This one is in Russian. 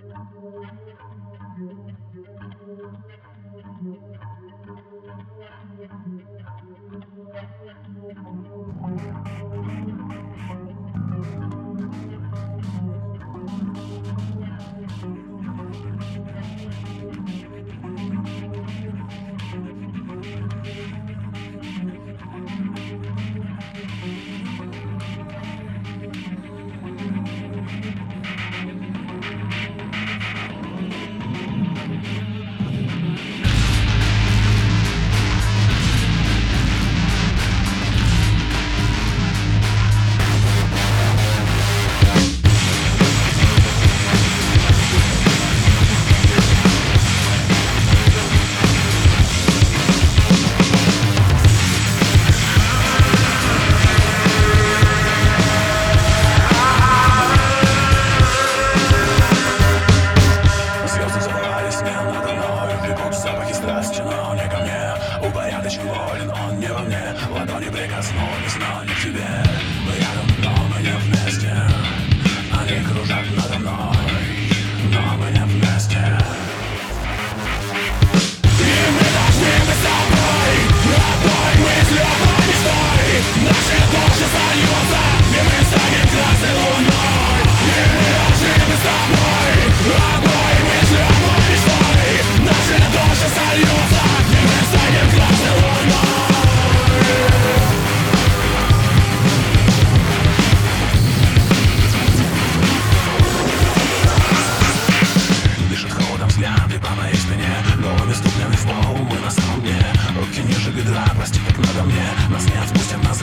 Thank you. Страсти, но не ко мне. Упорядочен волен, он не во мне. Ладони прикоснулись, но не к тебе. Мы рядом, но мы не вместе Снова мы на самом дне Руки ниже бедра, прости, так надо мне. Нас не отпустят назад